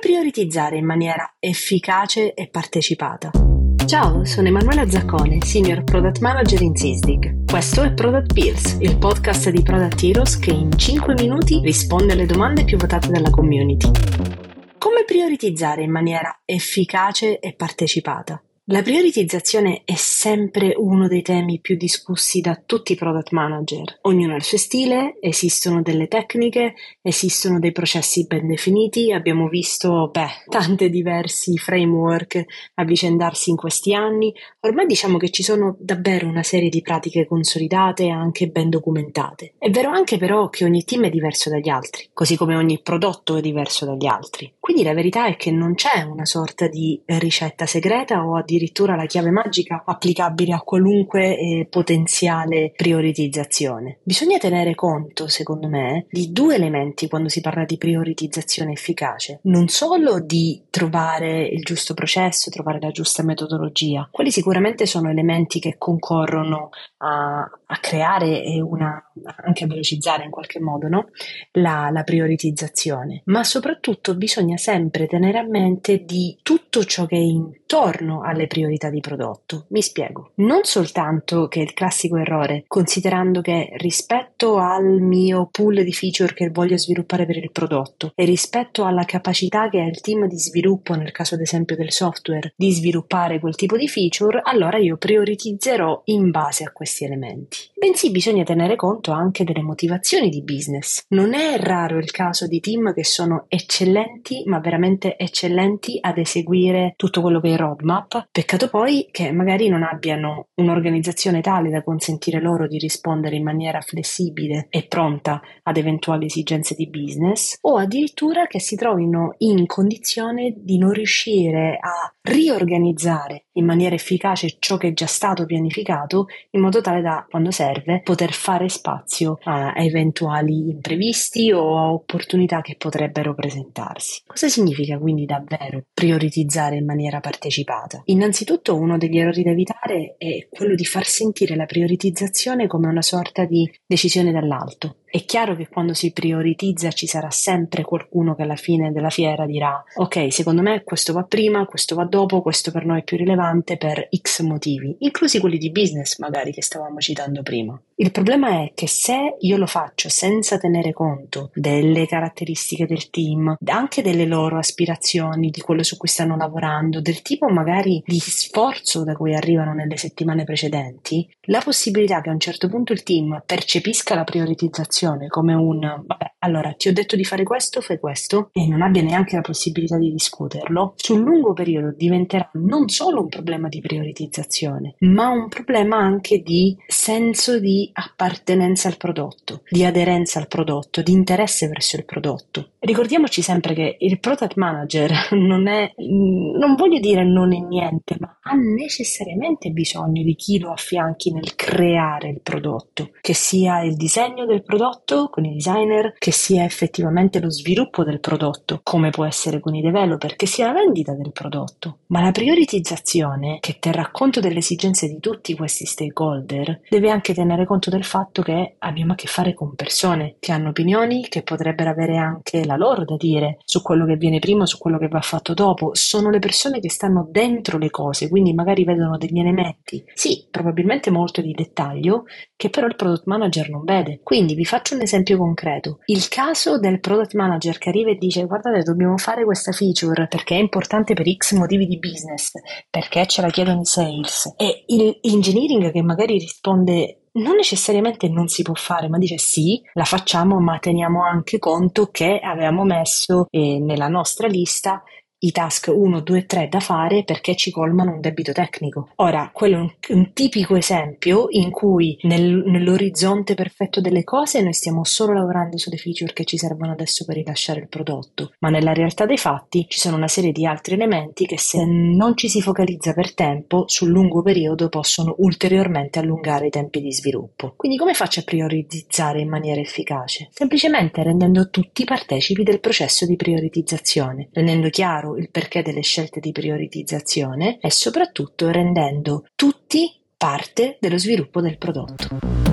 prioritizzare in maniera efficace e partecipata? Ciao, sono Emanuela Zaccone, Senior Product Manager in Sysdig. Questo è Product Pills, il podcast di Product Heroes che in 5 minuti risponde alle domande più votate dalla community. Come prioritizzare in maniera efficace e partecipata? La prioritizzazione è sempre uno dei temi più discussi da tutti i product manager. Ognuno ha il suo stile, esistono delle tecniche, esistono dei processi ben definiti, abbiamo visto, beh, tanti diversi framework avvicendarsi in questi anni. Ormai diciamo che ci sono davvero una serie di pratiche consolidate e anche ben documentate. È vero anche però che ogni team è diverso dagli altri, così come ogni prodotto è diverso dagli altri. Quindi la verità è che non c'è una sorta di ricetta segreta o addirittura la chiave magica applicabile a qualunque eh, potenziale prioritizzazione. Bisogna tenere conto, secondo me, di due elementi quando si parla di prioritizzazione efficace. Non solo di trovare il giusto processo, trovare la giusta metodologia. Quelli sicuramente sono elementi che concorrono a, a creare una, anche a velocizzare in qualche modo no? la, la prioritizzazione. Ma soprattutto bisogna sempre tenere a mente di tutto ciò che è intorno alle priorità di prodotto. Mi spiego. Non soltanto che il classico errore, considerando che rispetto al mio pool di feature che voglio sviluppare per il prodotto e rispetto alla capacità che ha il team di sviluppo, nel caso ad esempio del software, di sviluppare quel tipo di feature, allora io prioritizzerò in base a questi elementi. Bensì bisogna tenere conto anche delle motivazioni di business. Non è raro il caso di team che sono eccellenti, ma veramente eccellenti ad eseguire tutto quello che è roadmap Peccato poi che magari non abbiano un'organizzazione tale da consentire loro di rispondere in maniera flessibile e pronta ad eventuali esigenze di business o addirittura che si trovino in condizione di non riuscire a riorganizzare in maniera efficace ciò che è già stato pianificato in modo tale da, quando serve, poter fare spazio a eventuali imprevisti o a opportunità che potrebbero presentarsi. Cosa significa quindi davvero prioritizzare in maniera partecipata? Innanzitutto uno degli errori da evitare è quello di far sentire la prioritizzazione come una sorta di decisione dall'alto. È chiaro che quando si prioritizza ci sarà sempre qualcuno che alla fine della fiera dirà ok, secondo me questo va prima, questo va dopo, questo per noi è più rilevante per X motivi, inclusi quelli di business magari che stavamo citando prima. Il problema è che se io lo faccio senza tenere conto delle caratteristiche del team, anche delle loro aspirazioni, di quello su cui stanno lavorando, del tipo magari di sforzo da cui arrivano nelle settimane precedenti, la possibilità che a un certo punto il team percepisca la priorizzazione situazione come un vabbè, allora ti ho detto di fare questo, fai questo e non abbia neanche la possibilità di discuterlo, sul lungo periodo diventerà non solo un problema di prioritizzazione, ma un problema anche di senso di appartenenza al prodotto, di aderenza al prodotto, di interesse verso il prodotto. Ricordiamoci sempre che il product manager non è, non voglio dire non è niente, ma ha necessariamente bisogno di chi lo affianchi nel creare il prodotto, che sia il disegno del prodotto con i designer, che sia effettivamente lo sviluppo del prodotto, come può essere con i developer, che sia la vendita del prodotto. Ma la prioritizzazione, che terrà conto delle esigenze di tutti questi stakeholder, deve anche tenere conto del fatto che abbiamo a che fare con persone che hanno opinioni, che potrebbero avere anche la loro da dire su quello che viene prima, su quello che va fatto dopo. Sono le persone che stanno dentro le cose, quindi magari vedono degli elementi, sì, probabilmente molto di dettaglio, che però il product manager non vede. Quindi vi faccio un esempio concreto. Il caso del product manager che arriva e dice guardate dobbiamo fare questa feature perché è importante per X motivi di business, perché ce la chiedono i sales e il engineering che magari risponde non necessariamente non si può fare, ma dice sì, la facciamo, ma teniamo anche conto che avevamo messo eh, nella nostra lista i task 1, 2, 3 da fare perché ci colmano un debito tecnico. Ora, quello è un, un tipico esempio in cui nel, nell'orizzonte perfetto delle cose noi stiamo solo lavorando sulle feature che ci servono adesso per rilasciare il prodotto, ma nella realtà dei fatti ci sono una serie di altri elementi che se non ci si focalizza per tempo, sul lungo periodo possono ulteriormente allungare i tempi di sviluppo. Quindi come faccio a prioritizzare in maniera efficace? Semplicemente rendendo tutti partecipi del processo di prioritizzazione, rendendo chiaro il perché delle scelte di prioritizzazione e soprattutto rendendo tutti parte dello sviluppo del prodotto.